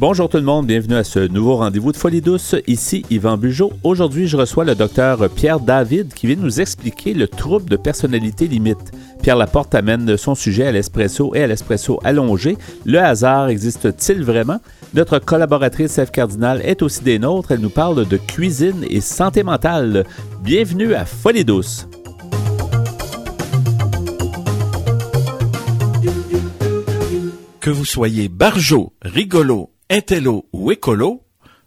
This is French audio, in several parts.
Bonjour tout le monde, bienvenue à ce nouveau rendez-vous de Folie douce. Ici Yvan Bugeaud. Aujourd'hui, je reçois le docteur Pierre David qui vient nous expliquer le trouble de personnalité limite. Pierre Laporte amène son sujet à l'espresso et à l'espresso allongé. Le hasard existe-t-il vraiment? Notre collaboratrice Eve Cardinal est aussi des nôtres. Elle nous parle de cuisine et santé mentale. Bienvenue à Folie douce. Que vous soyez barjot, rigolo, intello ou écolo,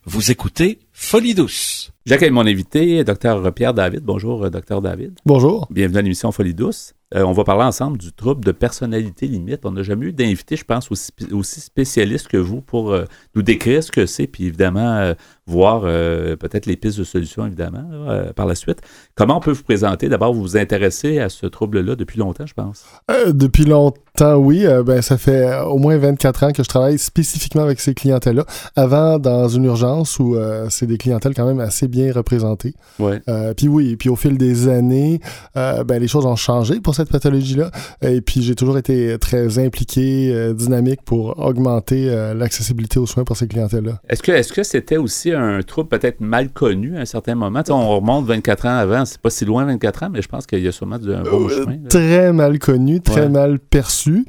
vous écoutez Folie douce. J'accueille mon invité, Dr Pierre David. Bonjour, Dr David. Bonjour. Bienvenue à l'émission Folie douce. Euh, on va parler ensemble du trouble de personnalité limite. On n'a jamais eu d'invité, je pense, aussi, aussi, spécialiste que vous pour euh, nous décrire ce que c'est, puis évidemment euh, voir peut-être les pistes de solutions, évidemment, par la suite. Comment on peut vous présenter? D'abord, vous vous intéressez à ce trouble-là depuis longtemps, je pense. depuis longtemps, oui. ben, ça fait au moins 24 ans que je travaille spécifiquement avec ces clientèles-là. Avant, dans une urgence où c'est des clientèles quand même assez bien représentées. Ouais. puis oui, puis au fil des années, ben, les choses ont changé pour cette pathologie-là. Et puis, j'ai toujours été très impliqué, euh, dynamique pour augmenter euh, l'accessibilité aux soins pour ces clientèles-là. Est-ce que est-ce que c'était aussi un trouble peut-être mal connu à un certain moment? on remonte 24 ans avant, c'est pas si loin 24 ans, mais je pense qu'il y a sûrement un bon euh, chemin. Très mal connu, très mal perçu.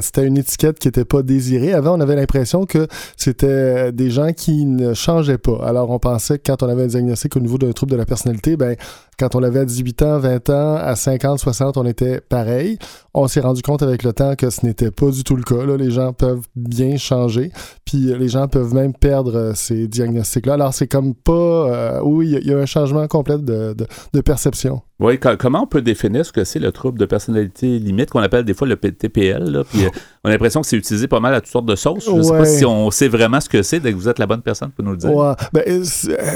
c'était une étiquette qui n'était pas désirée. Avant, on avait l'impression que c'était des gens qui ne changeaient pas. Alors, on pensait que quand on avait un diagnostic au niveau d'un trouble de la personnalité, ben quand on l'avait à 18 ans, 20 ans, à 50, 60, on était pareil. On s'est rendu compte avec le temps que ce n'était pas du tout le cas. Les gens peuvent bien changer, puis les gens peuvent même perdre euh, ces diagnostics-là. Alors, c'est comme pas... Euh, oui, il y, a un changement complet de, de perception. Oui, comment on peut définir ce que c'est le trouble de personnalité limite qu'on appelle des fois le TPL? Là, puis, euh, on a l'impression que c'est utilisé pas mal à toutes sortes de sauces. Je ne sais pas si on sait vraiment ce que c'est, dès que vous êtes la bonne personne pour nous le dire. Ouais. Ben,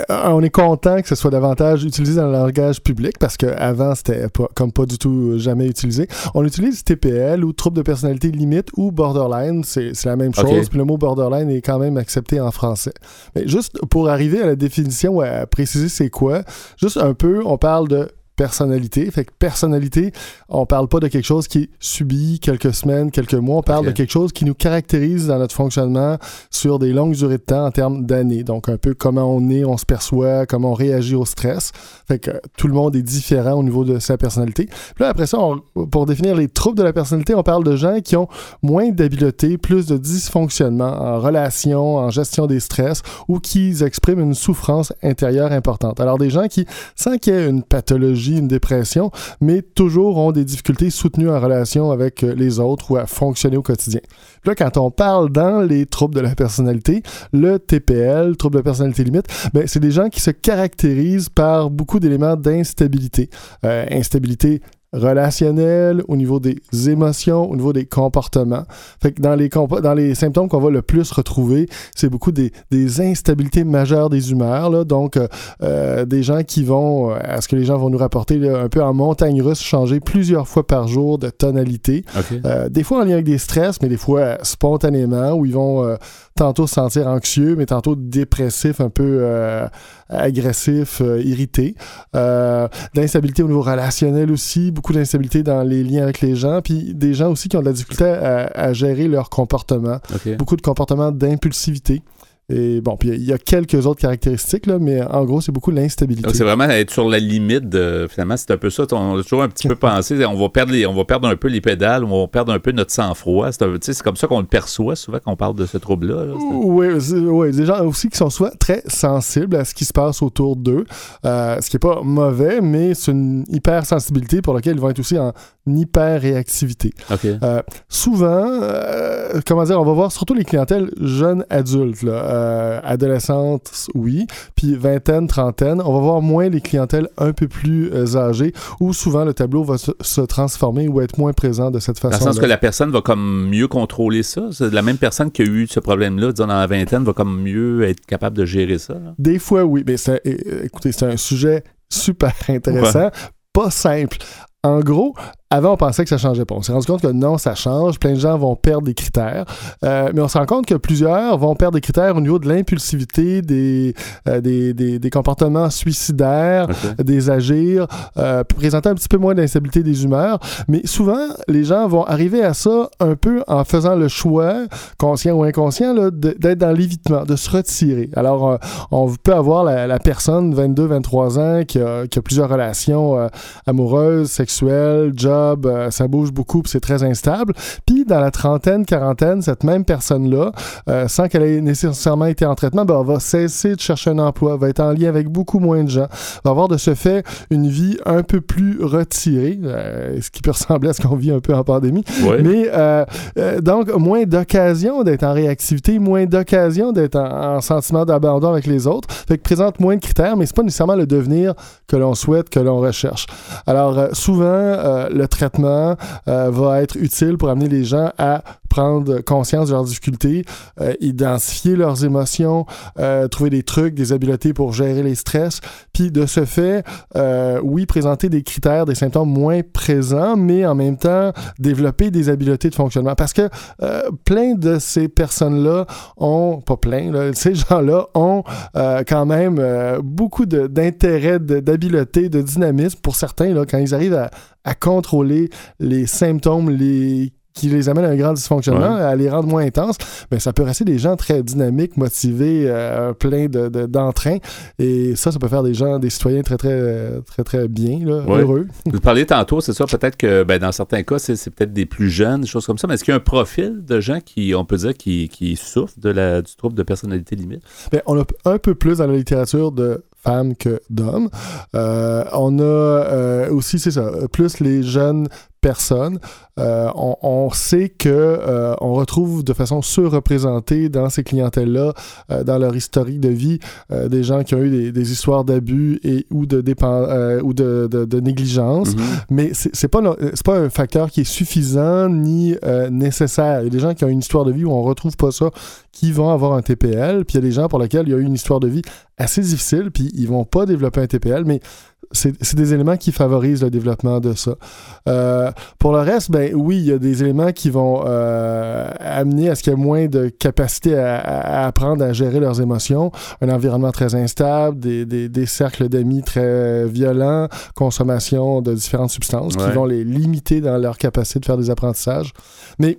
on est content que ce soit davantage utilisé dans le langage public parce qu'avant, c'était comme pas du tout jamais utilisé. On utilise TPL ou trouble de personnalité limite ou borderline. C'est la même chose. Puis le mot borderline est quand même accepté en français. Mais juste pour arriver à la définition, à préciser c'est quoi, juste un peu, on parle de personnalité. Fait que personnalité, on parle pas de quelque chose qui est subi quelques semaines, quelques mois. On parle de quelque chose qui nous caractérise dans notre fonctionnement sur des longues durées de temps en termes d'années. Donc, un peu comment on est, on se perçoit, comment on réagit au stress. Fait que tout le monde est différent au niveau de sa personnalité. Puis là, après ça, pour définir les troubles de la personnalité, on parle de gens qui ont moins d'habileté, plus de dysfonctionnement en relation, en gestion des stress ou qui expriment une souffrance intérieure importante. Alors, des gens qui, sans qu'il y ait une pathologie une dépression, mais toujours ont des difficultés soutenues en relation avec euh, les autres ou à fonctionner au quotidien. là, quand on parle dans les troubles de la personnalité, le TPL, trouble de personnalité limite, ben, c'est des gens qui se caractérisent par beaucoup d'éléments d'instabilité. Euh, instabilité relationnel, au niveau des émotions, au niveau des comportements. Fait que dans les, dans les symptômes qu'on va le plus retrouver, c'est beaucoup des, des, instabilités majeures des humeurs. Là. Donc, euh, euh des gens qui vont, euh, à ce que les gens vont nous rapporter, là, un peu en montagne russe, changer plusieurs fois par jour de tonalité. Euh, des fois en lien avec des stress, mais des fois spontanément, où ils vont tantôt se sentir anxieux, mais tantôt dépressif, un peu agressif, irrité. D'instabilité au niveau relationnel aussi, beaucoup d'instabilité dans les liens avec les gens, puis des gens aussi qui ont de la difficulté à, gérer leur comportement. Beaucoup de comportements d'impulsivité. Et bon, puis il y a quelques autres caractéristiques, là, mais en gros, c'est beaucoup l'instabilité. c'est vraiment être sur la limite de. Finalement, c'est un peu ça. On a toujours un petit peu pensé, on va, perdre on va perdre un peu les pédales, on va perdre un peu notre sang-froid. C'est, comme ça qu'on le perçoit souvent quand on parle de ce trouble-là. oui, oui, des gens aussi qui sont soit très sensibles à ce qui se passe autour d'eux, euh, ce qui n'est pas mauvais, mais c'est une hypersensibilité pour laquelle ils vont être aussi en hyper-réactivité. Euh, souvent, euh, comment dire, on va voir surtout les clientèles jeunes adultes. Là, euh, adolescentes, oui, puis vingtaine, trentaine, on va voir moins les clientèles un peu plus âgées, où souvent le tableau va se, transformer ou être moins présent de cette façon. Dans le sens que la personne va comme mieux contrôler ça? La même personne qui a eu ce problème-là, disons dans la vingtaine, va comme mieux être capable de gérer ça? Des fois, oui, mais écoutez, c'est un sujet super intéressant, pas simple. En gros, avant, on pensait que ça changeait pas. On s'est rendu compte que non, ça change. Plein de gens vont perdre des critères. Euh, mais on se rend compte que plusieurs vont perdre des critères au niveau de l'impulsivité, des, euh, des, des, des, comportements suicidaires, des agirs, euh, présenter un petit peu moins d'instabilité des humeurs. Mais souvent, les gens vont arriver à ça un peu en faisant le choix, conscient ou inconscient, d'être dans l'évitement, de se retirer. Alors, euh, on peut avoir la, la personne, 22, 23 ans, qui a, qui a plusieurs relations amoureuses, sexuelles, job, euh, ça bouge beaucoup, c'est très instable. Puis, dans la trentaine, quarantaine, cette même personne-là, sans qu'elle ait nécessairement été en traitement, ben, va cesser de chercher un emploi, va être en lien avec beaucoup moins de gens, va avoir de ce fait une vie un peu plus retirée, ce qui peut ressembler à ce qu'on vit un peu en pandémie. Mais donc, moins d'occasion d'être en réactivité, moins d'occasion d'être en, sentiment d'abandon avec les autres. Fait que présente moins de critères, mais c'est pas nécessairement le devenir que l'on souhaite, que l'on recherche. Alors, euh, souvent, euh, le traitement euh, va être utile pour amener les gens à prendre conscience de leurs difficultés, identifier leurs émotions, trouver des trucs, des habiletés pour gérer les stress, puis de ce fait, oui, présenter des critères, des symptômes moins présents, mais en même temps, développer des habiletés de fonctionnement. Parce que plein de ces personnes-là ont, pas plein, ces gens-là ont quand même beaucoup d'intérêt, d'habileté, de dynamisme pour certains, quand ils arrivent à, à contrôler les symptômes, les qui les amène à un grand dysfonctionnement, à les rendre moins intenses, ben, ça peut rester des gens très dynamiques, motivés, euh, pleins de, d'entrain. et ça, ça peut faire des gens, des citoyens très, très, très, très bien, là, heureux. Vous parliez tantôt, c'est ça, peut-être que ben, dans certains cas, c'est, peut-être des plus jeunes, des choses comme ça, mais est-ce qu'il y a un profil de gens qui, on peut dire, qui, qui souffrent de la, du trouble de personnalité limite? Ben, on a un peu plus dans la littérature de femmes que d'hommes. Euh, on a euh, aussi, c'est ça, plus les jeunes personnes. Euh, on, sait que euh, on retrouve de façon surreprésentée dans ces clientèles-là, euh, dans leur historique de vie, des gens qui ont eu des, histoires d'abus et ou de ou de, de, négligence. Mm-hmm. Mais c'est pas c'est pas un facteur qui est suffisant ni nécessaire. Il y a des gens qui ont une histoire de vie où on retrouve pas ça, qui vont avoir un TPL, puis il y a des gens pour lesquels il y a eu une histoire de vie assez difficile, puis ils vont pas développer un TPL, mais c'est des éléments qui favorisent le développement de ça. Euh, pour le reste, ben oui, il y a des éléments qui vont euh, amener à ce qu'il y ait moins de capacité à, apprendre à gérer leurs émotions, un environnement très instable, des, des, des cercles d'amis très violents, consommation de différentes substances qui vont les limiter dans leur capacité de faire des apprentissages. Mais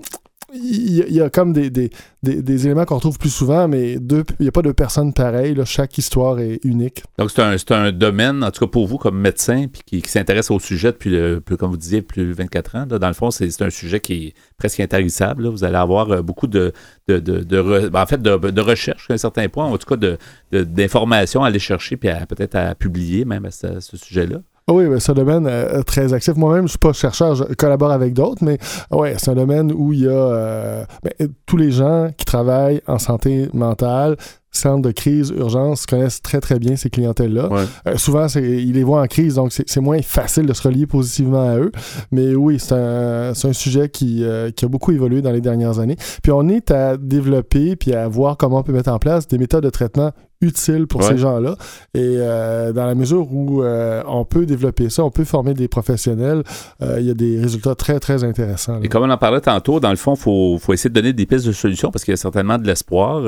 il y, a comme des, des, des, éléments qu'on retrouve plus souvent, mais il n'y a pas de personnes pareilles. chaque histoire est unique. Donc, c'est un, un, domaine, en tout cas pour vous, comme médecin, puis qui, s'intéresse au sujet depuis, le, comme vous disiez, plus de 24 ans. dans le fond, c'est un sujet qui est presque intarissable. Vous allez avoir euh, beaucoup de, de, de, ben, en fait, de, recherche à un certain point, en tout cas d'informations à aller chercher, puis peut-être à publier même à ce sujet-là. Ah oui, c'est un domaine euh, très actif. Moi-même, je suis pas chercheur, je collabore avec d'autres, mais ouais, c'est un domaine où il y a euh, ben, tous les gens qui travaillent en santé mentale, centre de crise, urgence, connaissent très très bien ces clientèles-là. Euh, souvent, ils les voient en crise, donc c'est moins facile de se relier positivement à eux. Mais oui, c'est un, un, sujet qui, qui, a beaucoup évolué dans les dernières années. Puis on est à développer puis à voir comment on peut mettre en place des méthodes de traitement utile pour ces gens-là. Et euh, dans la mesure où euh, on peut développer ça, on peut former des professionnels, euh, il y a des résultats très, très intéressants. Et comme on en parlait tantôt, dans le fond, il faut, faut, essayer de donner des pistes de solutions parce qu'il y a certainement de l'espoir.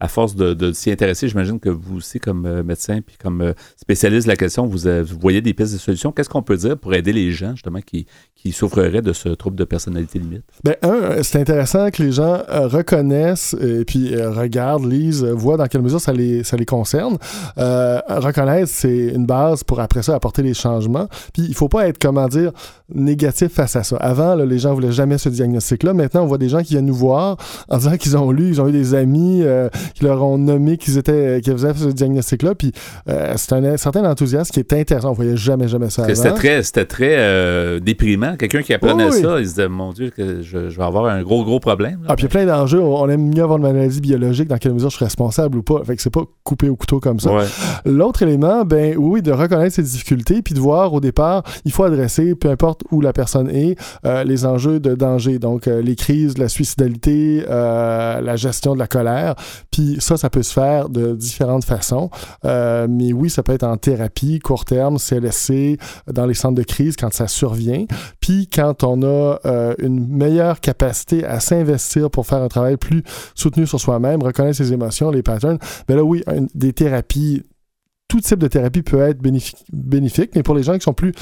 à force de, de s'y intéresser, j'imagine que vous aussi, comme médecin puis comme spécialiste de la question, vous, vous voyez des pistes de solutions. Qu'est-ce qu'on peut dire pour aider les gens, justement, qui, qui souffriraient de ce trouble de personnalité limite? Ben, un, c'est intéressant que les gens reconnaissent et puis regardent, lisent, voient dans quelle mesure ça les les concerne. Euh, reconnaître, c'est une base pour après ça apporter les changements. Puis il faut pas être, comment dire, négatif face à ça. Avant, les gens voulaient jamais ce diagnostic-là. Maintenant, on voit des gens qui viennent nous voir en disant qu'ils ont lu, ils ont eu des amis euh, qui leur ont nommé qu'ils étaient, qu'ils faisaient ce diagnostic-là. Puis euh, c'est un certain enthousiasme qui est intéressant. On voyait jamais, jamais ça. C'était très, c'était très déprimant. Quelqu'un qui apprenait ça, il se disait, mon Dieu, que je, vais avoir un gros, gros problème. Ah, puis il y a plein d'enjeux. On aime mieux avoir une maladie biologique, dans quelle mesure je suis responsable ou pas. Fait que c'est pas couper au couteau comme ça. L'autre élément, ben oui, de reconnaître ses difficultés, puis de voir au départ, il faut adresser, peu importe où la personne est, euh, les enjeux de danger. Donc, euh, les crises, la suicidalité, euh, la gestion de la colère. Puis ça, ça peut se faire de différentes façons. Euh, mais oui, ça peut être en thérapie, court terme, CLSC, dans les centres de crise quand ça survient. Puis quand on a euh, une meilleure capacité à s'investir pour faire un travail plus soutenu sur soi-même, reconnaître ses émotions, les patterns, ben là oui, des thérapies tout type de thérapie peut être bénéfique, mais pour les gens qui sont plus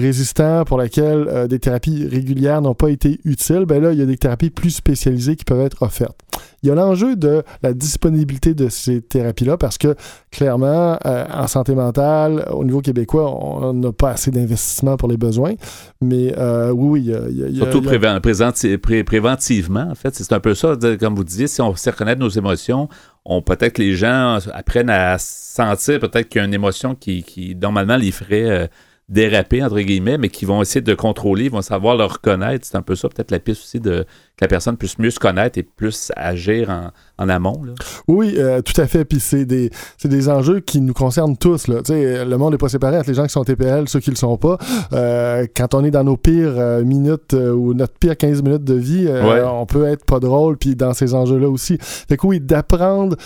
résistants, pour lesquels euh, des thérapies régulières n'ont pas été utiles, ben là, il y a des thérapies plus spécialisées qui peuvent être offertes. Il y a l'enjeu de la disponibilité de ces thérapies-là parce que clairement, euh, en santé mentale, au niveau québécois, on n'a pas assez d'investissement pour les besoins. Mais euh, oui, oui, il y a, y Surtout préventivement, en fait. C'est un peu ça, comme vous disiez, si on sait reconnaître nos émotions, on peut-être que les gens apprennent à sentir peut-être qu'il y a une émotion qui, qui normalement les ferait déraper, entre guillemets, mais qui vont essayer de contrôler, ils vont savoir le reconnaître. C'est un peu ça, peut-être la piste aussi de la personne puisse mieux se connaître et plus agir en, en amont. Là. Oui, euh, tout à fait. Puis c'est des, des enjeux qui nous concernent tous. Là. le monde n'est pas séparé entre les gens qui sont TPL, ceux qui ne le sont pas. Euh, quand on est dans nos pires euh, minutes ou notre pire 15 minutes de vie, on peut être pas drôle, puis dans ces enjeux-là aussi. Fait que oui, d'apprendre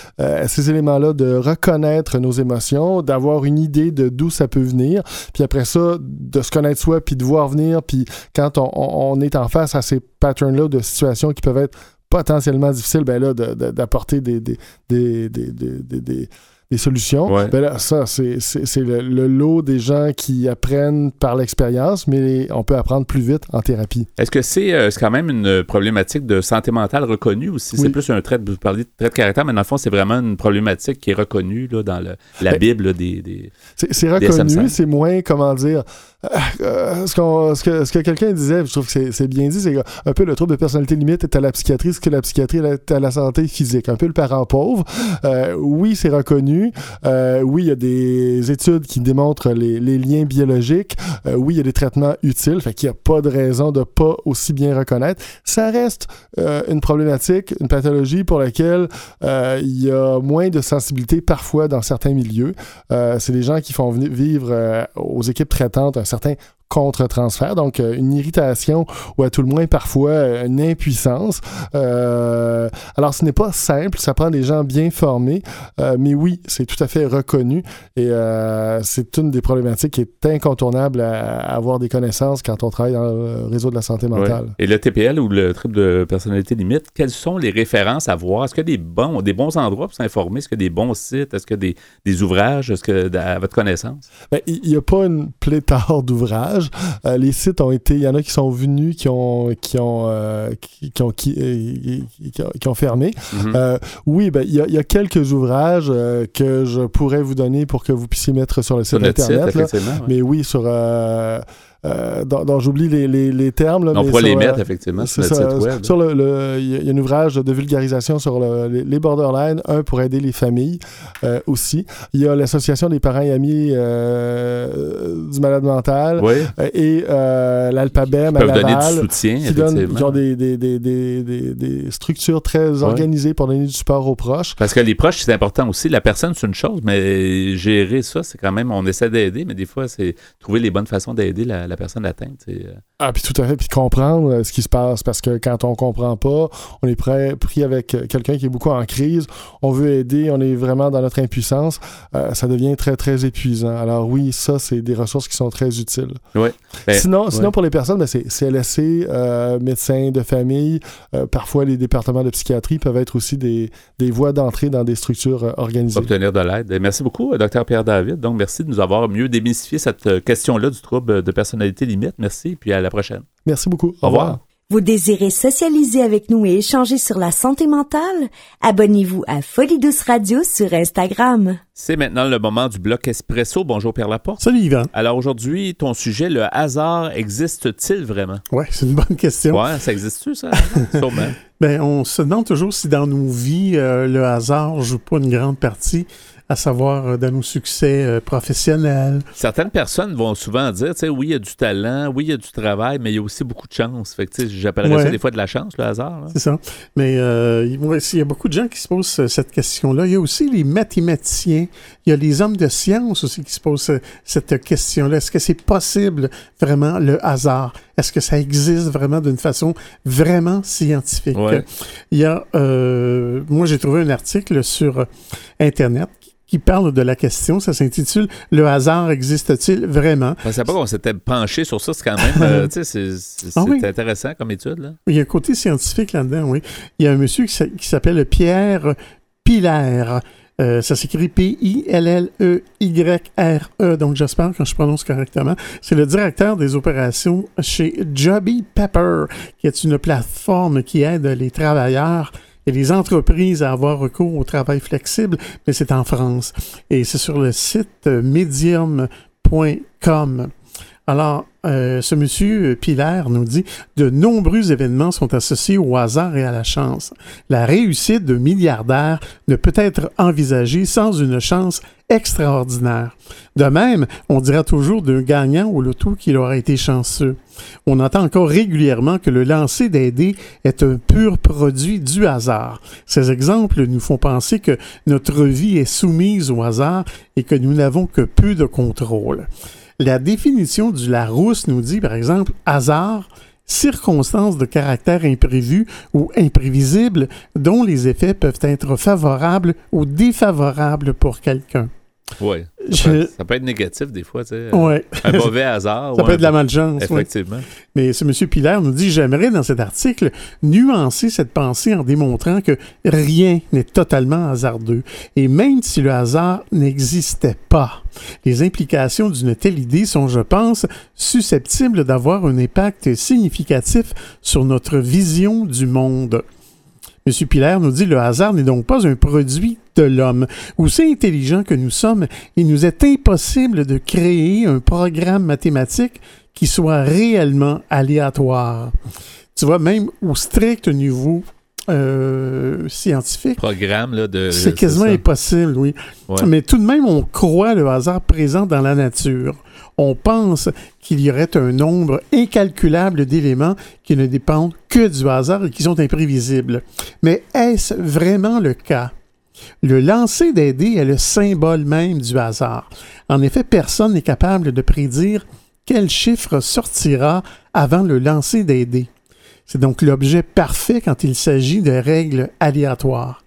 ces éléments-là, de reconnaître nos émotions, d'avoir une idée de d'où ça peut venir, puis après ça, de se connaître soi, puis de voir venir, puis quand on, on est en face à ces patterns-là de situations qui peuvent être potentiellement difficiles, ben là, d'apporter des, des, des des solutions. Ben là, ça, c'est le, le, lot des gens qui apprennent par l'expérience, mais on peut apprendre plus vite en thérapie. Est-ce que c'est euh, quand même une problématique de santé mentale reconnue ou si c'est plus un trait de, vous parlez de trait de caractère, mais dans le fond, c'est vraiment une problématique qui est reconnue là, dans le, la ben, Bible des, des C'est reconnu, c'est moins, comment dire, euh, ce, ce, que, ce que quelqu'un disait, je trouve que c'est bien dit, c'est un peu le trouble de personnalité limite est à la psychiatrie, ce que la psychiatrie est à la santé physique. Un peu le parent pauvre. Euh, oui, c'est reconnu. Euh, oui, il y a des études qui démontrent les, liens biologiques. oui, il y a des traitements utiles. Fait qu'il n'y a pas de raison de pas aussi bien reconnaître. Ça reste une problématique, une pathologie pour laquelle il y a moins de sensibilité parfois dans certains milieux. c'est des gens qui font vivre aux équipes traitantes un certain contre-transfert, donc euh, une irritation ou à tout le moins parfois euh, une impuissance. Euh, alors ce n'est pas simple, ça prend des gens bien formés, mais oui, c'est tout à fait reconnu et c'est une des problématiques qui est incontournable à, avoir des connaissances quand on travaille dans le réseau de la santé mentale. Et le TPL ou le trouble de personnalité limite, quelles sont les références à voir? Est-ce qu'il y a des bons, des bons endroits pour s'informer? Est-ce qu'il y a des bons sites? Est-ce qu'il y a des, des ouvrages? Est-ce que, à votre connaissance? Ben, il n'y a pas une pléthore d'ouvrages. Euh, les sites ont été, il y en a qui sont venus, qui ont, qui ont, euh, qui, ont, qui, euh, qui, ont fermé. Mhm. oui, ben, il y, a quelques ouvrages que je pourrais vous donner pour que vous puissiez mettre sur le site internet. Mais oui, sur euh, dont, j'oublie les, les, les, termes. Là, on pourrait les mettre, effectivement, sur le site web. Sur le, il y a un ouvrage de vulgarisation sur les, borderlines, un pour aider les familles euh, aussi. Il y a l'Association des parents et amis euh, du malade mental oui. et à Laval. donner du soutien, qui, donnent, ont des, des, des, des, structures très organisées pour donner du support aux proches. Parce que les proches, c'est important aussi. La personne, c'est une chose, mais gérer ça, c'est quand même, on essaie d'aider, mais des fois, c'est trouver les bonnes façons d'aider la personne atteinte. Euh. Ah, puis tout à fait, puis comprendre euh, ce qui se passe, parce que quand on comprend pas, on est prêt, pris avec euh, quelqu'un qui est beaucoup en crise, on veut aider, on est vraiment dans notre impuissance, ça devient très, très épuisant. Alors oui, ça, c'est des ressources qui sont très utiles. Ben, sinon, sinon pour les personnes, ben, c'est CLSC, médecins de famille, parfois les départements de psychiatrie peuvent être aussi des, des voies d'entrée dans des structures organisées. Obtenir de l'aide. Merci beaucoup, Dr. Pierre David. Donc, merci de nous avoir mieux démystifié cette question-là du trouble de personnalité limite. Merci, puis à la prochaine. Merci beaucoup. Au, revoir. Vous désirez socialiser avec nous et échanger sur la santé mentale? Abonnez-vous à Folie Douce Radio sur Instagram. C'est maintenant le moment du bloc espresso. Bonjour Pierre Laporte. Salut Yvan. Alors aujourd'hui, ton sujet, le hasard, existe-t-il vraiment? Oui, c'est une bonne question. Ouais, ça existe-tu ça? ben, on se demande toujours si dans nos vies, euh, le hasard joue pas une grande partie. À savoir euh, dans nos succès euh, professionnels. Certaines personnes vont souvent dire, tu sais, oui, il y a du talent, oui, il y a du travail, mais il y a aussi beaucoup de chance. Fait que, tu sais, j'appellerais ça des fois de la chance, le hasard. là. C'est ça. Mais euh, il y a beaucoup de gens qui se posent euh, cette question-là. Il y a aussi les mathématiciens, il y a les hommes de science aussi qui se posent cette question-là. Est-ce que c'est possible vraiment le hasard? Est-ce que ça existe vraiment d'une façon vraiment scientifique? Ouais. Il y a, euh, moi j'ai trouvé un article sur Internet qui parle de la question. Ça s'intitule Le hasard existe-t-il vraiment? Je pensais pas qu'on s'était penché sur ça. C'est quand même, euh, c'est- Ah oui. c'est intéressant comme étude. Là. Il y a un côté scientifique là-dedans, oui. Il y a un monsieur qui s'appelle Pierre Pilaire. Euh, ça s'écrit P-I-L-L-E-Y-R-E, E. donc j'espère que je prononce correctement. C'est le directeur des opérations chez Jobby Pepper, qui est une plateforme qui aide les travailleurs et les entreprises à avoir recours au travail flexible, mais c'est en France. Et c'est sur le site euh, medium.com. Alors, euh, ce monsieur Pilaire nous dit de nombreux événements sont associés au hasard et à la chance. La réussite de milliardaires ne peut être envisagée sans une chance extraordinaire. De même, on dira toujours d'un gagnant au loto qu'il aura été chanceux. On entend encore régulièrement que le lancer des dés est un pur produit du hasard. Ces exemples nous font penser que notre vie est soumise au hasard et que nous n'avons que peu de contrôle. La définition du Larousse nous dit, par exemple, hasard, circonstance de caractère imprévu ou imprévisible dont les effets peuvent être favorables ou défavorables pour quelqu'un. Ouais. Ça, Je- peut, ça peut être négatif des fois, tu sais. Ouais. Un mauvais hasard. Ça peut être de la malchance. ouais. Effectivement. Mais ce monsieur Pilaire nous dit J'aimerais dans cet article nuancer cette pensée en démontrant que rien n'est totalement hasardeux. Et même si le hasard n'existait pas, les implications d'une telle idée sont, je pense, susceptibles d'avoir un impact significatif sur notre vision du monde. M. Pilaire nous dit le hasard n'est donc pas un produit de l'homme. Aussi intelligent que nous sommes, il nous est impossible de créer un programme mathématique qui soit réellement aléatoire. Tu vois, même au strict niveau euh, scientifique, Programme là, de. c'est quasiment impossible, oui. Ouais. Mais tout de même, on croit le hasard présent dans la nature. On pense qu'il y aurait un nombre incalculable d'éléments qui ne dépendent que du hasard et qui sont imprévisibles. Mais est-ce vraiment le cas? Le lancer des dés est le symbole même du hasard. En effet, personne n'est capable de prédire quel chiffre sortira avant le lancer des dés. C'est donc l'objet parfait quand il s'agit de règles aléatoires.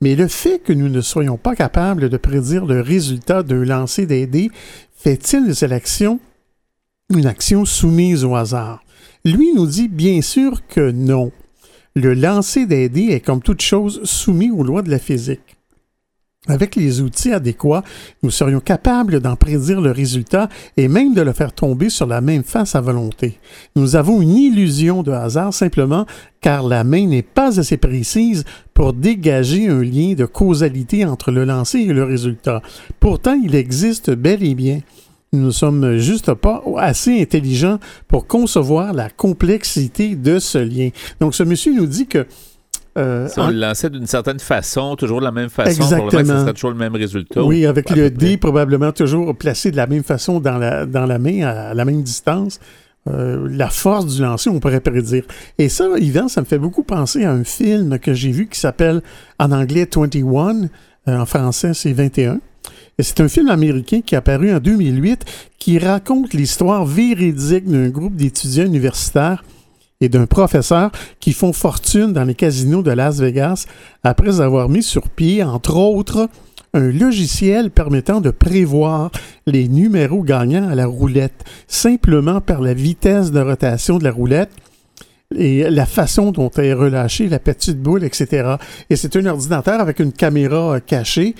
Mais le fait que nous ne soyons pas capables de prédire le résultat d'un lancer des dés fait-il de cette action une action soumise au hasard? Lui nous dit bien sûr que non. Le lancer des est comme toute chose soumis aux lois de la physique. Avec les outils adéquats, nous serions capables d'en prédire le résultat et même de le faire tomber sur la même face à volonté. Nous avons une illusion de hasard simplement car la main n'est pas assez précise pour dégager un lien de causalité entre le lancer et le résultat. Pourtant, il existe bel et bien. Nous ne sommes juste pas assez intelligents pour concevoir la complexité de ce lien. Donc, ce monsieur nous dit que euh, Si on en- le lançait d'une certaine façon, toujours de la même façon, Exactement. probablement ce serait toujours le même résultat. Oui, avec le dé probablement toujours placé de la même façon dans la, dans la main, à la même distance. Euh, la force du lancer, on pourrait prédire. Et ça, Yvan, ça me fait beaucoup penser à un film que j'ai vu qui s'appelle en anglais 21, euh, en français c'est 21. Et c'est un film américain qui est apparu en 2008 qui raconte l'histoire véridique d'un groupe d'étudiants universitaires et d'un professeur qui font fortune dans les casinos de Las Vegas après avoir mis sur pied, entre autres, un logiciel permettant de prévoir les numéros gagnants à la roulette, simplement par la vitesse de rotation de la roulette et la façon dont est relâchée la petite boule, etc. Et c'est un ordinateur avec une caméra euh, cachée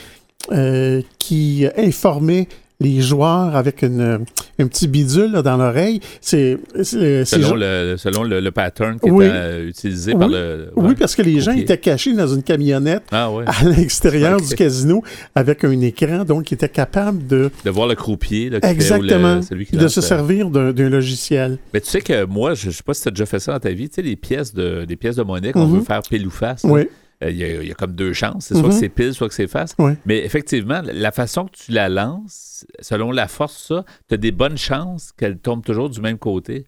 euh, qui informait les joueurs avec une, un petit bidule là, dans l'oreille. C'est Selon, le, selon le, le pattern qui Oui. était utilisé par le. Oui, parce que les gens étaient cachés dans une camionnette Ah ouais. à l'extérieur du casino avec un écran, donc ils étaient capables de De voir le croupier. Ou exactement le- celui qui de se servir d'un logiciel. Mais tu sais que moi, je, je sais pas si tu as déjà fait ça dans ta vie, tu sais, les pièces de, les pièces de monnaie qu'on Mhm. veut faire pile ou face. Oui, il y, a- il y a comme deux chances. C'est soit Mhm. que c'est pile, soit que c'est face. Mais effectivement, la façon que tu la lances, selon la force, ça, tu as des bonnes chances qu'elle tombe toujours du même côté.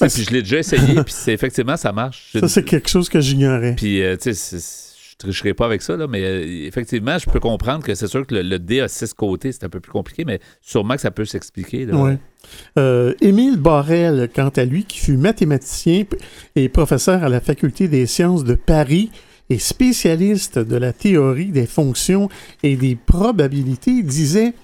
Ouais, puis je l'ai déjà essayé, puis effectivement, ça marche. Ça, c'est quelque chose que j'ignorais. Puis, euh, tu sais, je tricherai pas avec ça, là, mais euh, effectivement, je peux comprendre que c'est sûr que le, le dé a six côtés, c'est un peu plus compliqué, mais sûrement que ça peut s'expliquer. Ouais. Euh, Émile Borel, quant à lui, qui fut mathématicien et professeur à la Faculté des sciences de Paris et spécialiste de la théorie des fonctions et des probabilités, disait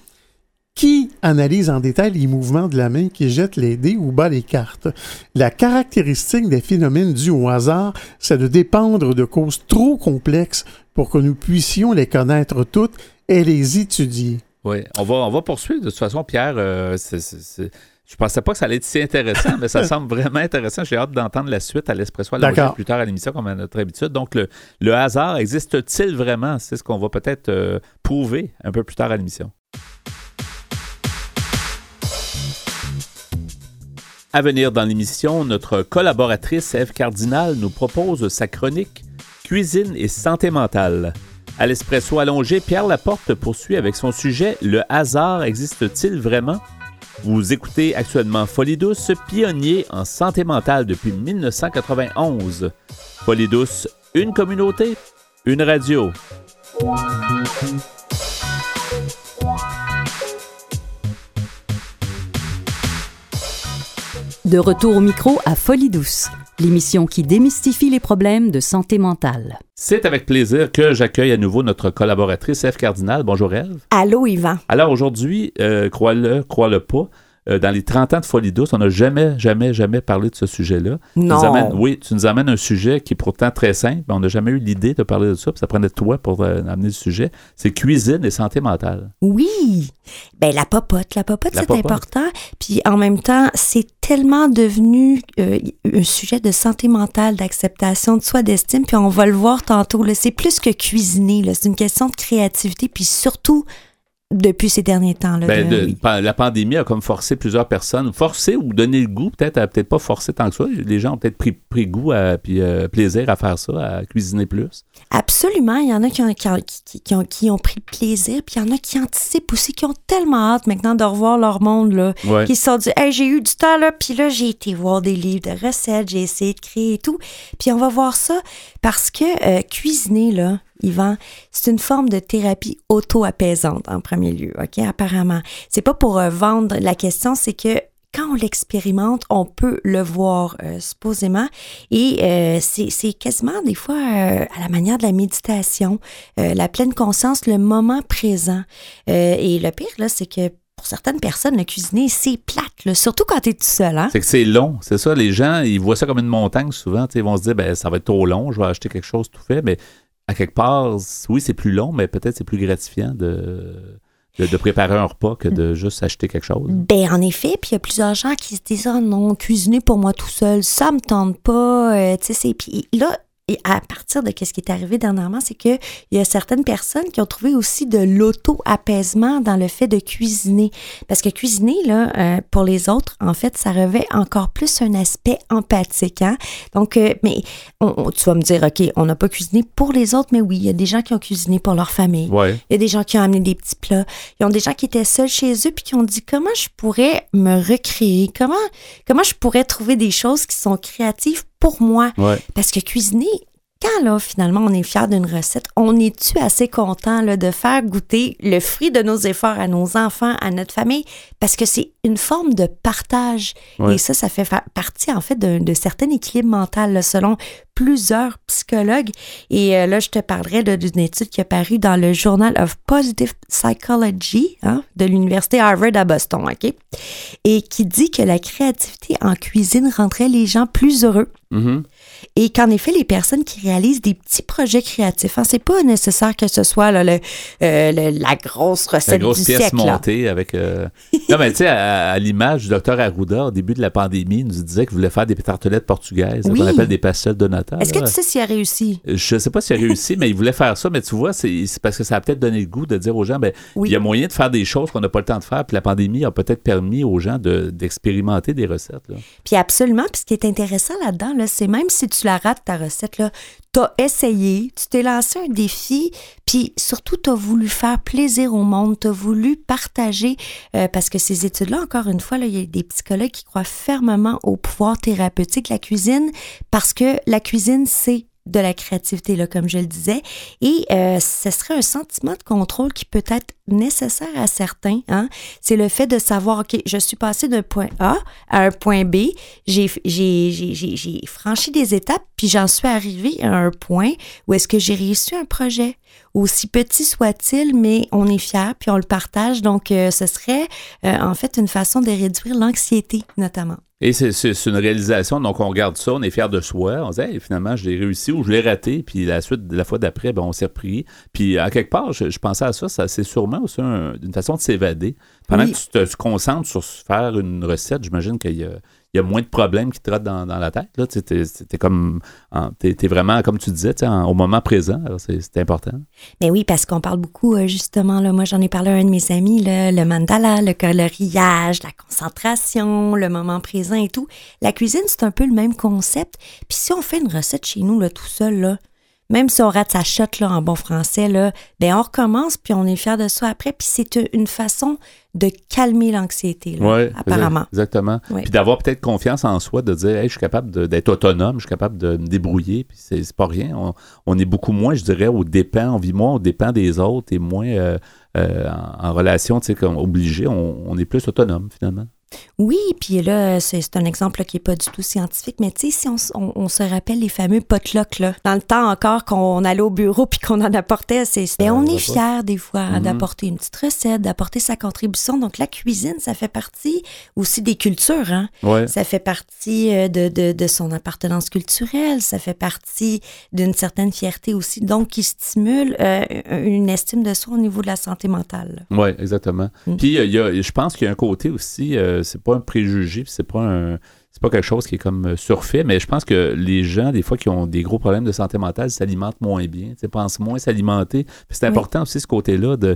qui analyse en détail les mouvements de la main qui jette les dés ou bat les cartes? La caractéristique des phénomènes dus au hasard, c'est de dépendre de causes trop complexes pour que nous puissions les connaître toutes et les étudier. Oui, on va, on va poursuivre. De toute façon, Pierre, euh, c'est- je pensais pas que ça allait être si intéressant, mais ça semble vraiment intéressant. J'ai hâte d'entendre la suite à l'Espresso à D'accord. plus tard à l'émission, comme à notre habitude. Donc, le, le hasard existe-t-il vraiment? C'est ce qu'on va peut-être euh, prouver un peu plus tard à l'émission. À venir dans l'émission, notre collaboratrice Eve Cardinal nous propose sa chronique Cuisine et santé mentale. À l'espresso allongé, Pierre Laporte poursuit avec son sujet Le hasard existe-t-il vraiment? Vous écoutez actuellement Folie douce, pionnier en santé mentale depuis 1991. Folie douce, une communauté, une radio. De retour au micro à Folie douce, l'émission qui démystifie les problèmes de santé mentale. C'est avec plaisir que j'accueille à nouveau notre collaboratrice Eve Cardinal. Bonjour Eve. Allô, Yvan. Alors aujourd'hui, euh, crois-le, crois-le pas, euh, dans les 30 ans de Folie douce, on n'a jamais, jamais, jamais parlé de ce sujet-là. Non. amènes- oui, tu nous amènes un sujet qui est pourtant très simple, on n'a jamais eu l'idée de parler de ça, puis ça prenait toi pour euh, amener le sujet. C'est cuisine et santé mentale. Oui. Ben la popote, la popote, c'est important. Puis en même temps, c'est tellement devenu euh, un sujet de santé mentale, d'acceptation de soi, d'estime. Puis on va le voir tantôt. C'est plus que cuisiner. C'est une question de créativité. Puis surtout depuis ces derniers temps. Là, Ben, de- de- oui. pa- la pandémie a comme forcé plusieurs personnes, forcé ou donné le goût, peut-être, à- peut-être pas forcé tant que ça. Les gens ont peut-être pris, pris goût à, puis euh, plaisir à faire ça, à cuisiner plus. Absolument. Il y en a qui ont, qui, ont- qui- qui ont, qui ont pris plaisir. Puis il y en a qui anticipent aussi, qui ont tellement hâte maintenant de revoir leur monde. Là. Ouais. qui se sont dit hey, j'ai eu du temps là puis là j'ai été voir des livres de recettes j'ai essayé de créer et tout puis on va voir ça parce que euh, cuisiner là Yvan, c'est une forme de thérapie auto-apaisante en premier lieu, OK, apparemment. C'est pas pour euh, vendre la question, c'est que quand on l'expérimente, on peut le voir euh, supposément et euh, c'est quasiment des fois à la manière de la méditation, la pleine conscience, le moment présent. Et le pire, là, c'est que pour certaines personnes, le cuisiner, c'est plate, surtout quand tu es tout seul. Hein? C'est que c'est long, c'est ça. Les gens, ils voient ça comme une montagne souvent. Ils vont se dire, ben, ça va être trop long, je vais acheter quelque chose tout fait. Mais à quelque part, oui, c'est plus long, mais peut-être c'est plus gratifiant de, de, de préparer un repas que de juste acheter quelque chose. Ben, en effet, puis il y a plusieurs gens qui se disent Ah non, cuisiner pour moi tout seul, ça me tente pas. euh, tu sais, c'est. Puis là, et à partir de ce qui est arrivé dernièrement, c'est qu'il y a certaines personnes qui ont trouvé aussi de l'auto-apaisement dans le fait de cuisiner. Parce que cuisiner, là, euh, pour les autres, en fait, ça revêt encore plus un aspect empathique. Hein? Donc, euh, mais on- on- tu vas me dire, OK, on n'a pas cuisiné pour les autres, mais oui, il y a des gens qui ont cuisiné pour leur famille. Ouais. Il y a des gens qui ont amené des petits plats. Il y a des gens qui étaient seuls chez eux puis qui ont dit comment je pourrais me recréer, comment, comment je pourrais trouver des choses qui sont créatives pour moi. Ouais. Parce que cuisiner, quand là, finalement, on est fier d'une recette, on est-tu assez content là, de faire goûter le fruit de nos efforts à nos enfants, à notre famille? Parce que c'est une forme de partage. Ouais. Et ça, ça fait fa- partie, en fait, d'un de certain équilibre mental, là, selon plusieurs psychologues. Et euh, là, je te parlerai de- d'une étude qui est parue dans le Journal of Positive Psychology hein, de l'Université Harvard à Boston, OK? Et qui dit que la créativité en cuisine rendrait les gens plus heureux. Mhm. Et qu'en effet, les personnes qui réalisent des petits projets créatifs, hein, c'est pas nécessaire que ce soit là, le, euh, le- la grosse La recette grosse du pièce siècle. là. montée avec. euh, Non, mais tu sais, à, à l'image du docteur Arruda, au début de la pandémie, il nous disait qu'il voulait faire des tartelettes portugaises, Oui. qu'on appelle des pastels de Natal. Est-ce que tu sais s'il a réussi? Je sais pas s'il a réussi, mais il voulait faire ça. Mais tu vois, c'est parce que ça a peut-être donné le goût de dire aux gens, ben, Oui. il y a moyen de faire des choses qu'on n'a pas le temps de faire. Puis la pandémie a peut-être permis aux gens de- d'expérimenter des recettes. là. Puis absolument, puis ce qui est intéressant là-dedans, là, c'est même si tu la rates, ta recette, là, t'as essayé, tu t'es lancé un défi, puis surtout, t'as voulu faire plaisir au monde, t'as voulu partager, euh, parce que ces études-là, encore une fois, il y a des psychologues qui croient fermement au pouvoir thérapeutique de la cuisine, parce que la cuisine, c'est de la créativité, là, comme je le disais. Et euh, ce serait un sentiment de contrôle qui peut être nécessaire à certains. Hein? C'est le fait de savoir, OK, je suis passé d'un point A à un point B, j'ai franchi des étapes, puis j'en suis arrivé à un point où est-ce que j'ai réussi un projet aussi petit soit-il, mais on est fier puis on le partage. Donc, euh, ce serait euh, en fait une façon de réduire l'anxiété, notamment. Et c'est une réalisation, donc on regarde ça, on est fier de soi, on se dit finalement je l'ai réussi ou je l'ai raté, puis la suite, la fois d'après, ben, on s'est repris. Puis à quelque part, je, pensais à ça, ça c'est sûrement aussi une façon de s'évader. Pendant que tu te concentres sur faire une recette, j'imagine qu'il y a il y a moins de problèmes qui te trottent dans, la tête. Là. Tu es, comme, vraiment, comme tu disais, au moment présent. C'est important. Mais oui, parce qu'on parle beaucoup, euh, justement, là, moi j'en ai parlé à un de mes amis, le mandala, le coloriage, la concentration, le moment présent et tout. La cuisine, c'est un peu le même concept. Puis si on fait une recette chez nous, là, tout seul, là, même si on rate sa shot là, en bon français, là, ben on recommence puis on est fier de ça après. Puis c'est une façon de calmer l'anxiété, apparemment. Exactement. Puis d'avoir peut-être confiance en soi, de dire, hey, je suis capable d'être autonome, je suis capable de me débrouiller. Puis c'est pas rien. On, est beaucoup moins, je dirais, au dépend, on vit moins au dépend des autres et moins euh, euh, en, relation, tu sais, comme obligé. on est plus autonome finalement. Oui, puis là, c'est un exemple qui n'est pas du tout scientifique, mais tu sais, si on, se rappelle les fameux potlucks, là, dans le temps encore qu'on allait au bureau puis qu'on en apportait, c'est, ben, on est fiers des fois mm-hmm. d'apporter une petite recette, d'apporter sa contribution. Donc la cuisine, ça fait partie aussi des cultures. Hein? Ça fait partie euh, de, de, son appartenance culturelle, ça fait partie d'une certaine fierté aussi, donc qui stimule euh, une estime de soi au niveau de la santé mentale. Oui, exactement. Mm. Puis il y a, je pense qu'il y a un côté aussi... Euh, c'est pas un préjugé, c'est pas un c'est pas quelque chose qui est comme euh, surfait, mais je pense que les gens, des fois, qui ont des gros problèmes de santé mentale, s'alimentent moins bien, pensent moins s'alimenter. C'est important aussi ce côté-là de,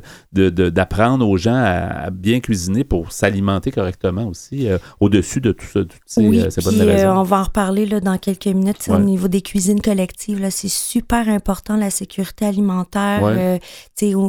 d'apprendre aux gens à, bien cuisiner pour s'alimenter correctement aussi, euh, au-dessus de tout ça, toutes ces, oui, euh, on va en reparler là, dans quelques minutes au niveau des cuisines collectives. C'est super important, la sécurité alimentaire,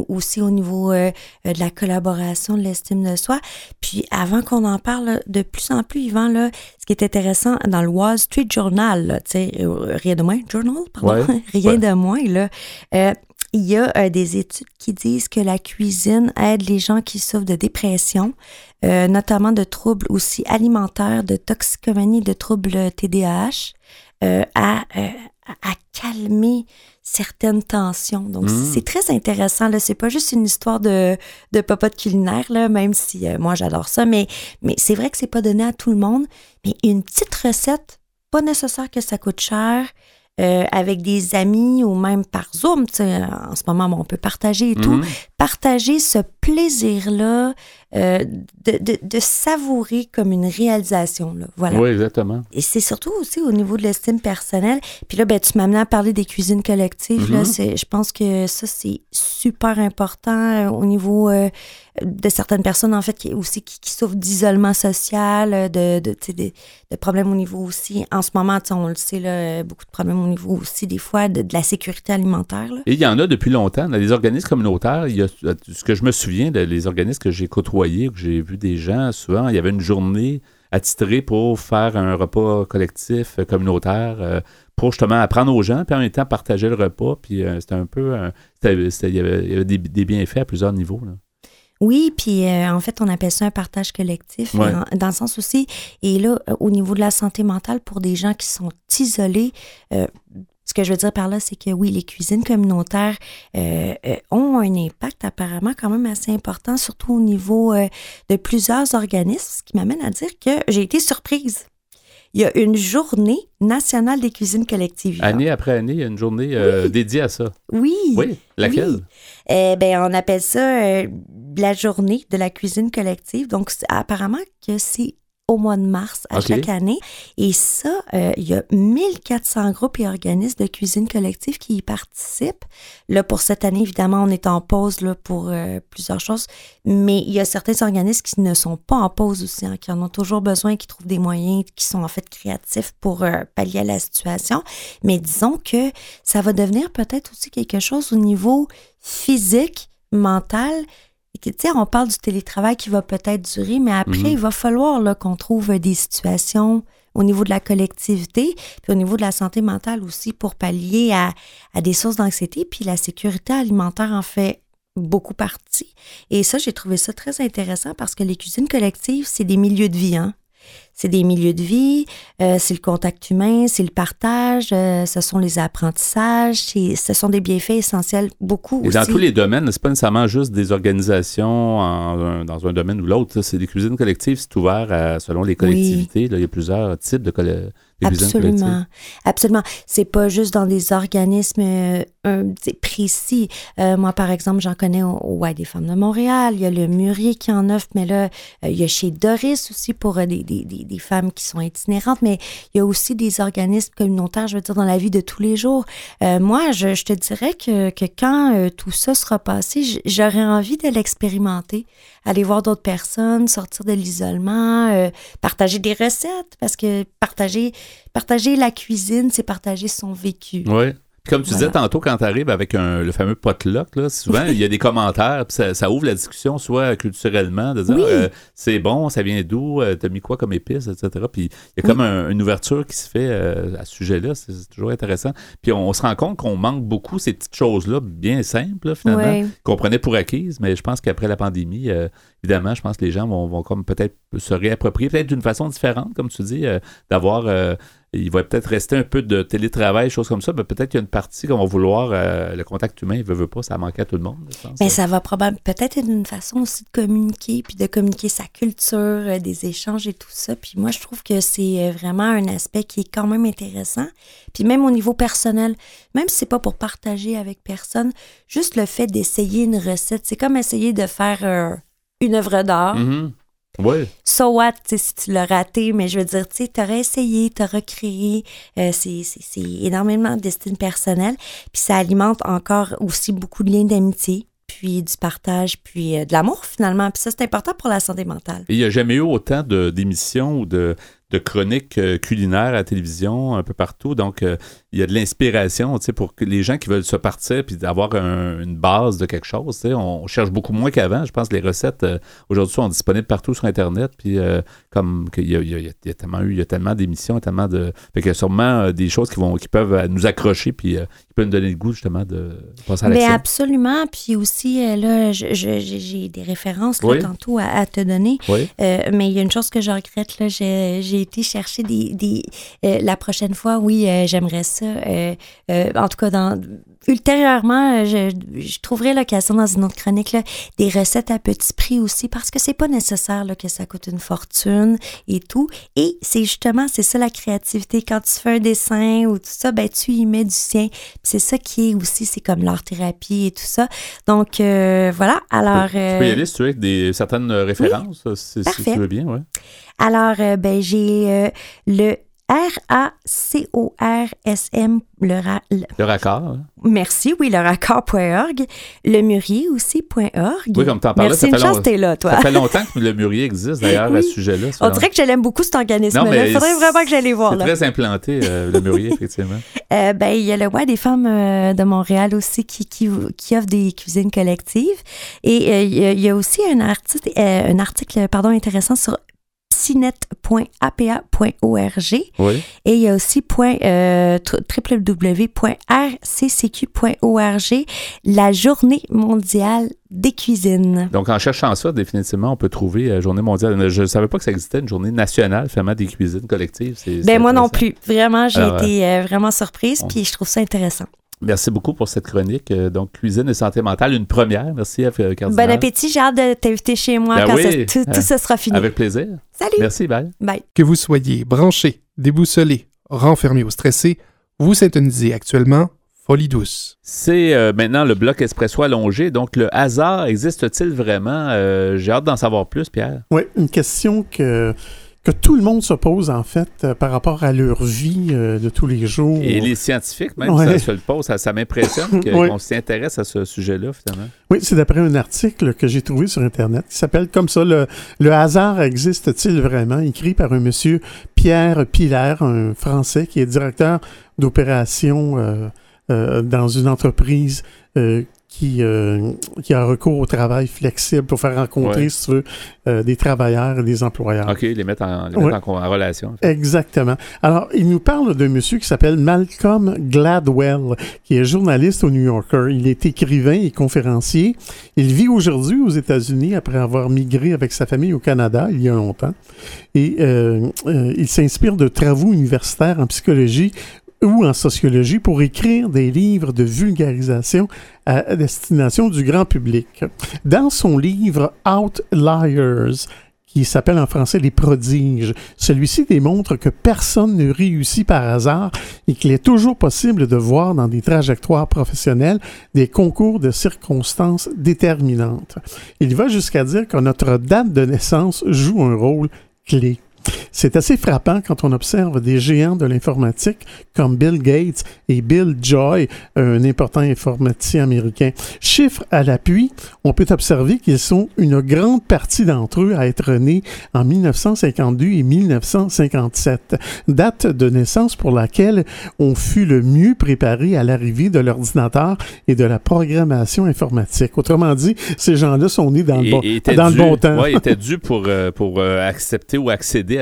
aussi au niveau de la collaboration, de l'estime de soi. Puis avant qu'on en parle, de plus en plus, Yvan, là, ce qui est intéressant dans le Wall Street Journal, euh, rien de moins, Journal, pardon, rien de moins, là, euh, il y a euh, des études qui disent que la cuisine aide les gens qui souffrent de dépression, notamment de troubles aussi alimentaires, de toxicomanie, de troubles TDAH, à, à calmer certaines tensions. Donc, mmh. c'est très intéressant. Là, c'est pas juste une histoire de, de popote culinaire, là, même si euh, moi j'adore ça, mais, mais c'est vrai que c'est pas donné à tout le monde. Mais une petite recette, pas nécessaire que ça coûte cher. Euh, avec des amis ou même par Zoom. En ce moment, on peut partager et tout. Partager ce plaisir-là euh, de, de, de, savourer comme une réalisation. Là. Voilà. Oui, exactement. Et c'est surtout aussi au niveau de l'estime personnelle. Puis là, ben, tu m'as amené à parler des cuisines collectives. là, mm-hmm. je pense que ça, c'est super important euh, au niveau euh, de certaines personnes, en fait, qui, aussi qui, souffrent d'isolement social, de, de, de, de, problèmes au niveau aussi. En ce moment, on le sait, là, beaucoup de problèmes au niveau aussi, des fois, de, la sécurité alimentaire. Là. Et il y en a depuis longtemps. Dans les organismes communautaires, il y a, ce que je me souviens, des organismes que j'ai côtoyés, que j'ai vu des gens, souvent, il y avait une journée attitrée pour faire un repas collectif euh, communautaire euh, pour justement apprendre aux gens, puis en même temps partager le repas. Puis euh, c'était un peu. il y avait, des, bienfaits à plusieurs niveaux. Oui, puis en fait, on appelle ça un partage collectif, dans le sens aussi, et là, au niveau de la santé mentale, pour des gens qui sont isolés, ce que je veux dire par là, c'est que oui, les cuisines communautaires euh, euh, ont un impact apparemment quand même assez important, surtout au niveau euh, de plusieurs organismes, ce qui m'amène à dire que j'ai été surprise. Il y a une journée nationale des cuisines collectives. Année après année, il y a une journée dédiée à ça. Oui. Oui, laquelle? Eh ben, on appelle ça la journée de la cuisine collective. Donc, apparemment que c'est au mois de mars à chaque année. Et ça, euh, il y a 1400 groupes et organismes de cuisine collective qui y participent. Là, pour cette année, évidemment, on est en pause là, pour euh, plusieurs choses, mais il y a certains organismes qui ne sont pas en pause aussi, hein, qui en ont toujours besoin, qui trouvent des moyens, qui sont en fait créatifs pour euh, pallier à la situation. Mais disons que ça va devenir peut-être aussi quelque chose au niveau physique, mental. On parle du télétravail qui va peut-être durer, mais après, Mhm. il va falloir qu'on trouve des situations au niveau de la collectivité, puis au niveau de la santé mentale aussi pour pallier à, à des sources d'anxiété. Puis la sécurité alimentaire en fait beaucoup partie. Et ça, j'ai trouvé ça très intéressant parce que les cuisines collectives, c'est des milieux de vie. Hein? C'est des milieux de vie, euh, c'est le contact humain, c'est le partage, euh, ce sont les apprentissages, ce sont des bienfaits essentiels beaucoup Et aussi. dans tous les domaines, c'est pas nécessairement juste des organisations en un- dans un domaine ou l'autre. C'est des cuisines collectives, c'est ouvert à- selon les collectivités. là. il y a plusieurs types de, Absolument. Absolument. C'est pas juste dans des organismes euh, précis. Euh, moi, par exemple, j'en connais au, au des femmes de Montréal. Il y a le Murier qui en offre, mais là, euh, il y a chez Doris aussi pour des, des, des, femmes qui sont itinérantes, mais il y a aussi des organismes communautaires, je veux dire, dans la vie de tous les jours. Moi, je, je te dirais que, que quand tout ça sera passé, j'aurais envie de l'expérimenter, aller voir d'autres personnes, sortir de l'isolement, partager des recettes, parce que partager, partager la cuisine, c'est partager son vécu. Comme tu disais tantôt, quand tu arrives avec un- le fameux potluck, là, souvent, il y a des commentaires, puis ça, ça ouvre la discussion, soit culturellement, de dire Oui. euh, c'est bon, ça vient d'où, euh, t'as mis quoi comme épices, etc. Puis il y a comme un- une ouverture qui se fait euh, à ce sujet-là, c'est toujours intéressant. Puis on, se rend compte qu'on manque beaucoup ces petites choses-là, bien simples, là, finalement, qu'on prenait pour acquises, mais je pense qu'après la pandémie, évidemment, je pense que les gens vont, vont comme peut-être se réapproprier, peut-être d'une façon différente, comme tu dis, d'avoir. Il va peut-être rester un peu de télétravail, choses comme ça, mais peut-être qu'il y a une partie qu'on va vouloir, euh, le contact humain, il veut, veut pas, ça manquait à tout le monde. je pense. Mais ça va probablement peut-être être une façon aussi de communiquer, puis de communiquer sa culture, euh, des échanges et tout ça. Puis moi, je trouve que c'est euh, vraiment un aspect qui est quand même intéressant. Puis même au niveau personnel, même si c'est pas pour partager avec personne, juste le fait d'essayer une recette, c'est comme essayer de faire euh, une œuvre d'art. Mhm. Oui. So what, tu si tu l'as raté, mais je veux dire, tu sais, t'aurais essayé, t'aurais recréé, euh, c'est, énormément d'estime personnelle, puis ça alimente encore aussi beaucoup de liens d'amitié, puis du partage, puis euh, de l'amour finalement, puis ça c'est important pour la santé mentale. Et il n'y a jamais eu autant de- d'émissions ou de, de chroniques euh, culinaires à la télévision un peu partout. Donc, euh, il y a de l'inspiration tu sais, pour que les gens qui veulent se partir puis d'avoir un- une base de quelque chose. tu sais. On cherche beaucoup moins qu'avant. Je pense que les recettes euh, aujourd'hui sont disponibles partout sur Internet. Puis, euh, comme qu'il y a, il y a- il y a tellement eu, il y a tellement d'émissions, tellement de. Fait qu'il y a sûrement euh, des choses qui, vont, qui peuvent nous accrocher puis euh, qui peuvent nous donner le goût justement de passer à Mais l'action. absolument, puis aussi, là, j'ai, des références là, Oui. tantôt à, à te donner. Oui. Mais il y a une chose que je regrette, là, j'ai, j'ai été chercher des... des la prochaine fois, oui, j'aimerais ça. Euh, euh, en tout cas, dans, ultérieurement, euh, je, je trouverai l'occasion dans une autre chronique, là, des recettes à petit prix aussi, parce que c'est pas nécessaire là, que ça coûte une fortune et tout. Et c'est justement, c'est ça la créativité. Quand tu fais un dessin ou tout ça, ben tu y mets du sien. C'est ça qui est aussi, c'est comme l'art-thérapie et tout ça. Donc, euh, voilà. Alors... Tu peux y aller si tu veux avec des, certaines références, si, si tu veux bien. Ouais. Alors, ben, j'ai le R-A-C-O-R-S-M, le, ra- le- Le raccord. hein? merci, oui, le raccord.org, le murier aussi.org. Oui, comme t'en parlais, Merci, ça une fait chance long- t'es là, toi. Ça fait longtemps que le Murier existe d'ailleurs à ce sujet-là. On dirait que je l'aime beaucoup, cet organisme-là. Il faudrait vraiment que j'aille voir, C'est très implanté, euh, le Murier, effectivement. Euh, ben, il y a le Ouais des femmes euh, de Montréal aussi qui, qui, qui offre des cuisines collectives. Et il y a- aussi un article, un article pardon, intéressant sur psynet.apa.org. Oui. Et il y a aussi point, euh, www.rccq.org, la journée mondiale des cuisines. Donc, en cherchant ça, définitivement, on peut trouver euh, Journée mondiale. Je ne savais pas que ça existait, une journée nationale, finalement, des cuisines collectives. Ben moi non plus. Vraiment, j'ai Alors, été euh, vraiment surprise, on- puis je trouve ça intéressant. Merci beaucoup pour cette chronique. Euh, Donc, cuisine et santé mentale, une première. Merci, F. Cardinal. Bon appétit, j'ai hâte de t'inviter chez moi Ben quand oui. ça- tout, tout ça sera fini. Avec plaisir. Salut! Merci, bye. Bye. Que vous soyez branché, déboussolé, renfermé ou stressé, vous syntonisez actuellement Folie douce. C'est euh, maintenant le bloc espresso allongé. Donc, le hasard existe-t-il vraiment? Euh, J'ai hâte d'en savoir plus, Pierre. Oui, une question que, que tout le monde se pose, en fait, euh, par rapport à leur vie euh, de tous les jours. Et les scientifiques, même, Ouais. ça se le pose, ça, ça m'impressionne qu'on s'intéresse à ce sujet-là, finalement. Oui, c'est d'après un article que j'ai trouvé sur Internet qui s'appelle comme ça, le, le hasard existe-t-il vraiment, écrit par un monsieur Pierre Pilaire, un Français qui est directeur d'opération euh, dans une entreprise qui, euh, qui a recours au travail flexible pour faire rencontrer, Ouais. si tu veux, euh, des travailleurs et des employeurs. OK, les mettre en, les Ouais. mettre en, en relation. Exactement. Alors, il nous parle d'un monsieur qui s'appelle Malcolm Gladwell, qui est journaliste au New Yorker. Il est écrivain et conférencier. Il vit aujourd'hui aux États-Unis après avoir migré avec sa famille au Canada il y a longtemps. Et euh, il s'inspire de travaux universitaires en psychologie ou en sociologie pour écrire des livres de vulgarisation à destination du grand public. Dans son livre Outliers, qui s'appelle en français Les prodiges. Celui-ci démontre que personne ne réussit par hasard et qu'il est toujours possible de voir dans des trajectoires professionnelles des concours de circonstances déterminantes. Il va jusqu'à dire que notre date de naissance joue un rôle clé. C'est assez frappant quand on observe des géants de l'informatique comme Bill Gates et Bill Joy, un important informaticien américain. Chiffre à l'appui, on peut observer qu'ils sont une grande partie d'entre eux à être nés en 1952 et 1957, date de naissance pour laquelle on fut le mieux préparé à l'arrivée de l'ordinateur et de la programmation informatique. Autrement dit, ces gens-là sont nés dans le, bon, dans dû- le bon temps. Ouais, il était dû pour, euh, pour euh, accepter ou accéder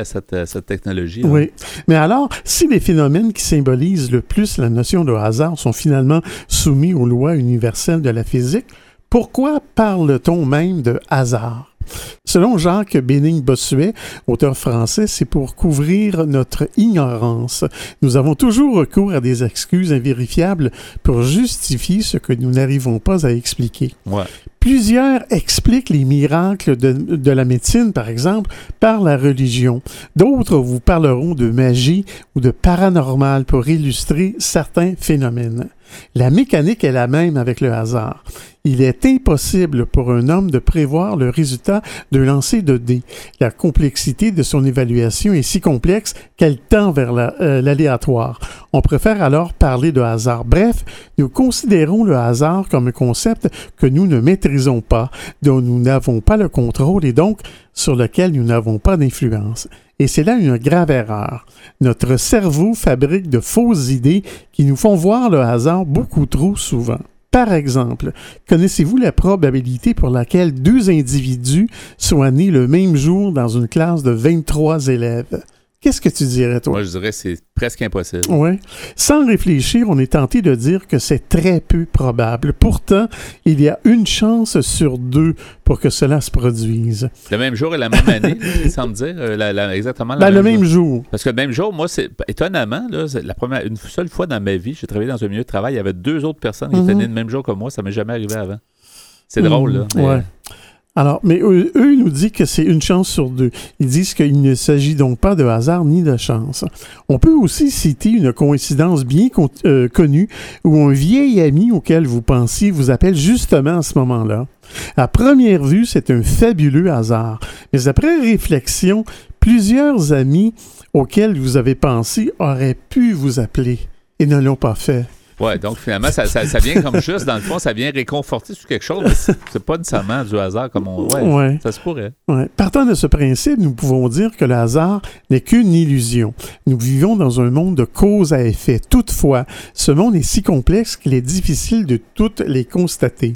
Oui. Mais alors, si les phénomènes qui symbolisent le plus la notion de hasard sont finalement soumis aux lois universelles de la physique, pourquoi parle-t-on même de hasard? Selon Jacques Béning-Bossuet, auteur français, c'est pour couvrir notre ignorance. Nous avons toujours recours à des excuses invérifiables pour justifier ce que nous n'arrivons pas à expliquer. Ouais. Plusieurs expliquent les miracles de, de la médecine, par exemple, par la religion. D'autres vous parleront de magie ou de paranormal pour illustrer certains phénomènes. La mécanique est la même avec le hasard. Il est impossible pour un homme de prévoir le résultat d'un lancer de dés. La complexité de son évaluation est si complexe qu'elle tend vers euh, l'aléatoire. On préfère alors parler de hasard. Bref, nous considérons le hasard comme un concept que nous ne maîtrisons pas, dont nous n'avons pas le contrôle et donc sur lequel nous n'avons pas d'influence. Et c'est là une grave erreur. Notre cerveau fabrique de fausses idées qui nous font voir le hasard beaucoup trop souvent. Par exemple, connaissez-vous la probabilité pour laquelle deux individus soient nés le même jour dans une classe de 23 élèves? Qu'est-ce que tu dirais, toi? Moi, je dirais que c'est presque impossible. Oui. Sans réfléchir, on est tenté de dire que c'est très peu probable. Pourtant, il y a une chance sur deux pour que cela se produise. Le même jour et la même année, il semble dire, euh, la- la- exactement la Ben, le même même jour. jour. Parce que le même jour, moi, c'est étonnamment, là, la première, une seule fois dans ma vie, j'ai travaillé dans un milieu de travail, il y avait deux autres personnes qui étaient Mhm. nées le même jour que moi, ça m'est jamais arrivé avant. C'est drôle, là. Mhm, mais- ouais. Alors, mais eux, nous disent que c'est une chance sur deux. Ils disent qu'il ne s'agit donc pas de hasard ni de chance. On peut aussi citer une coïncidence bien euh, connue où un vieil ami auquel vous pensiez vous appelle justement à ce moment-là. À première vue, c'est un fabuleux hasard. Mais après réflexion, plusieurs amis auxquels vous avez pensé auraient pu vous appeler et ne l'ont pas fait. Ouais, donc finalement, ça, ça, ça vient comme juste, dans le fond, ça vient réconforter sur quelque chose, mais c'est pas nécessairement du hasard comme on. Ouais, Ouais. ça se pourrait. Ouais. Partant de ce principe, nous pouvons dire que le hasard n'est qu'une illusion. Nous vivons dans un monde de cause à effet. Toutefois, ce monde est si complexe qu'il est difficile de toutes les constater.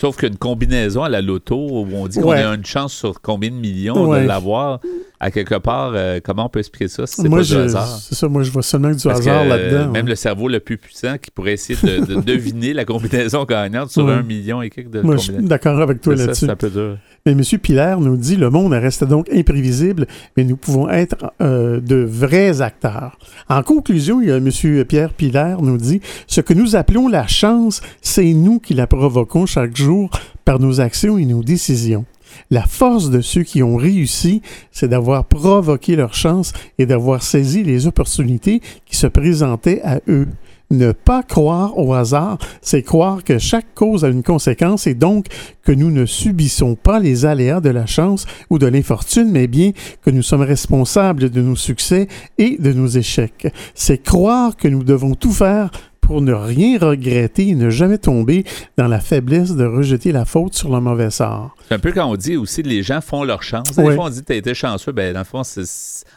Sauf qu'une combinaison à la loto où on dit qu'on a une chance sur combien de millions Ouais. de l'avoir, à quelque part, euh, comment on peut expliquer ça si c'est pas du je, hasard? c'est ça, moi, je vois seulement du Parce hasard euh, là-dedans. même ouais. le cerveau le plus puissant qui pourrait essayer de, de deviner la combinaison gagnante sur un million et quelques de Moi, je suis d'accord avec toi ça, là-dessus. C'est un peu dur. Mais M. Pilaire nous dit le monde reste donc imprévisible, mais nous pouvons être euh, de vrais acteurs. En conclusion, M. Pierre Pilaire nous dit ce que nous appelons la chance, c'est nous qui la provoquons chaque jour par nos actions et nos décisions. La force de ceux qui ont réussi, c'est d'avoir provoqué leur chance et d'avoir saisi les opportunités qui se présentaient à eux. Ne pas croire au hasard, c'est croire que chaque cause a une conséquence et donc que nous ne subissons pas les aléas de la chance ou de l'infortune, mais bien que nous sommes responsables de nos succès et de nos échecs. C'est croire que nous devons tout faire pour ne rien regretter et ne jamais tomber dans la faiblesse de rejeter la faute sur le mauvais sort. C'est un peu quand on dit aussi les gens font leur chance. Des Ouais. fois, on dit tu as été chanceux. Ben, dans le fond, c'est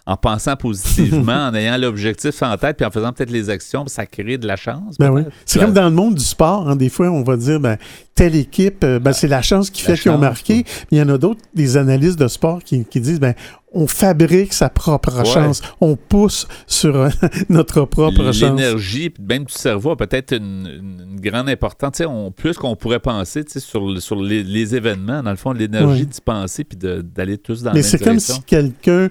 en pensant positivement, en ayant l'objectif en tête, puis en faisant peut-être les actions, ça crée de la chance. Ben oui. C'est comme dans le monde du sport. hein, des fois, on va dire, ben, telle équipe, euh, ben, c'est la chance qui La fait qu'ils ont marqué. oui. Mais il y en a d'autres, des analystes de sport qui, qui disent, ben, on fabrique sa propre Ouais. chance. On pousse sur euh, notre propre chance. L'énergie, même du cerveau a peut-être une, grande importance. On- plus qu'on pourrait penser sur, le- sur les, les événements, dans le fond, l'énergie Ouais. d'y penser puis d'aller tous dans Mais la c'est même comme direction. si quelqu'un,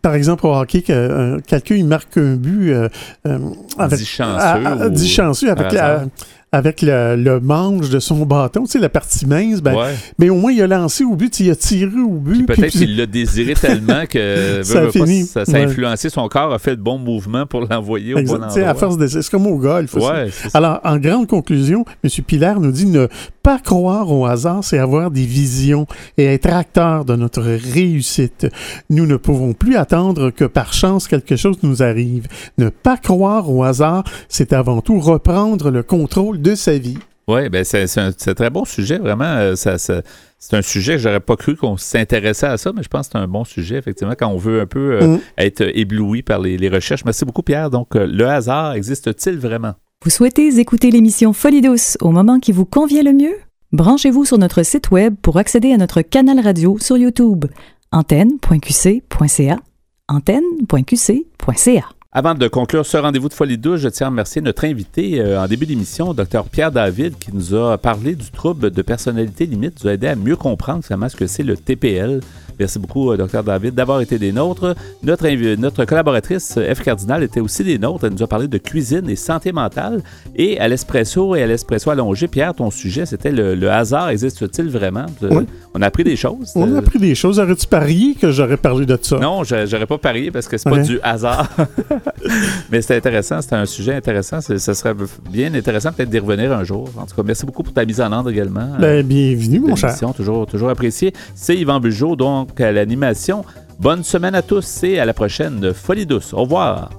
par exemple au hockey, que, euh, quelqu'un il marque un but euh, euh, avec, Dit chanceux à- à- ou- dit chanceux avec, hasard. Avec le, le manche de son bâton, tu sais, la partie mince, ben, Ouais. mais au moins il a lancé au but, il a tiré au but. Puis peut-être qu'il l'a désiré tellement que Ça a veut pas, fini. ça, ça a Ouais. influencé son corps, a fait le bon mouvement pour l'envoyer au Exact. bon endroit. à force de c'est comme au golf. Ouais. Alors, en grande conclusion, M. Pilaire nous dit ne pas croire au hasard, c'est avoir des visions et être acteur de notre réussite. Nous ne pouvons plus attendre que par chance quelque chose nous arrive. Ne pas croire au hasard, c'est avant tout reprendre le contrôle de sa vie. Oui, ben c'est un très bon sujet, vraiment. Euh, ça- ça- c'est un sujet que j'aurais pas cru qu'on s'intéressait à ça, mais je pense que c'est un bon sujet, effectivement, quand on veut un peu euh, Mm. être ébloui par les, les recherches. Merci beaucoup, Pierre. Donc, euh, le hasard existe-t-il vraiment? Vous souhaitez écouter l'émission Folie douce au moment qui vous convient le mieux? Branchez-vous sur notre site web pour accéder à notre canal radio sur YouTube. antenne.qc.ca antenne.qc.ca Avant de conclure ce rendez-vous de Folie je tiens à remercier notre invité euh, en début d'émission, Dr Pierre David, qui nous a parlé du trouble de personnalité limite, nous a aidé à mieux comprendre ce que c'est le TPL. Merci beaucoup, euh, Dr David, d'avoir été des nôtres. Notre, notre collaboratrice, euh, F. Cardinal, était aussi des nôtres. Elle nous a parlé de cuisine et santé mentale. Et à l'espresso et à l'espresso allongé, Pierre, ton sujet, c'était le, le hasard existe-t-il vraiment? Euh, Oui. On a appris des choses. On a appris des choses. Aurais-tu parié que j'aurais parlé de ça? non, j'a- j'aurais pas parié parce que c'est pas Ouais. du hasard. Mais c'était intéressant, c'était un sujet intéressant. Ce serait bien intéressant peut-être d'y revenir un jour. En tout cas, merci beaucoup pour ta mise en ordre également. Ben, bienvenue, mon cher. toujours, toujours apprécié. C'est Yvan Bugeaud, donc à l'animation. Bonne semaine à tous et à la prochaine Folie douce. Au revoir.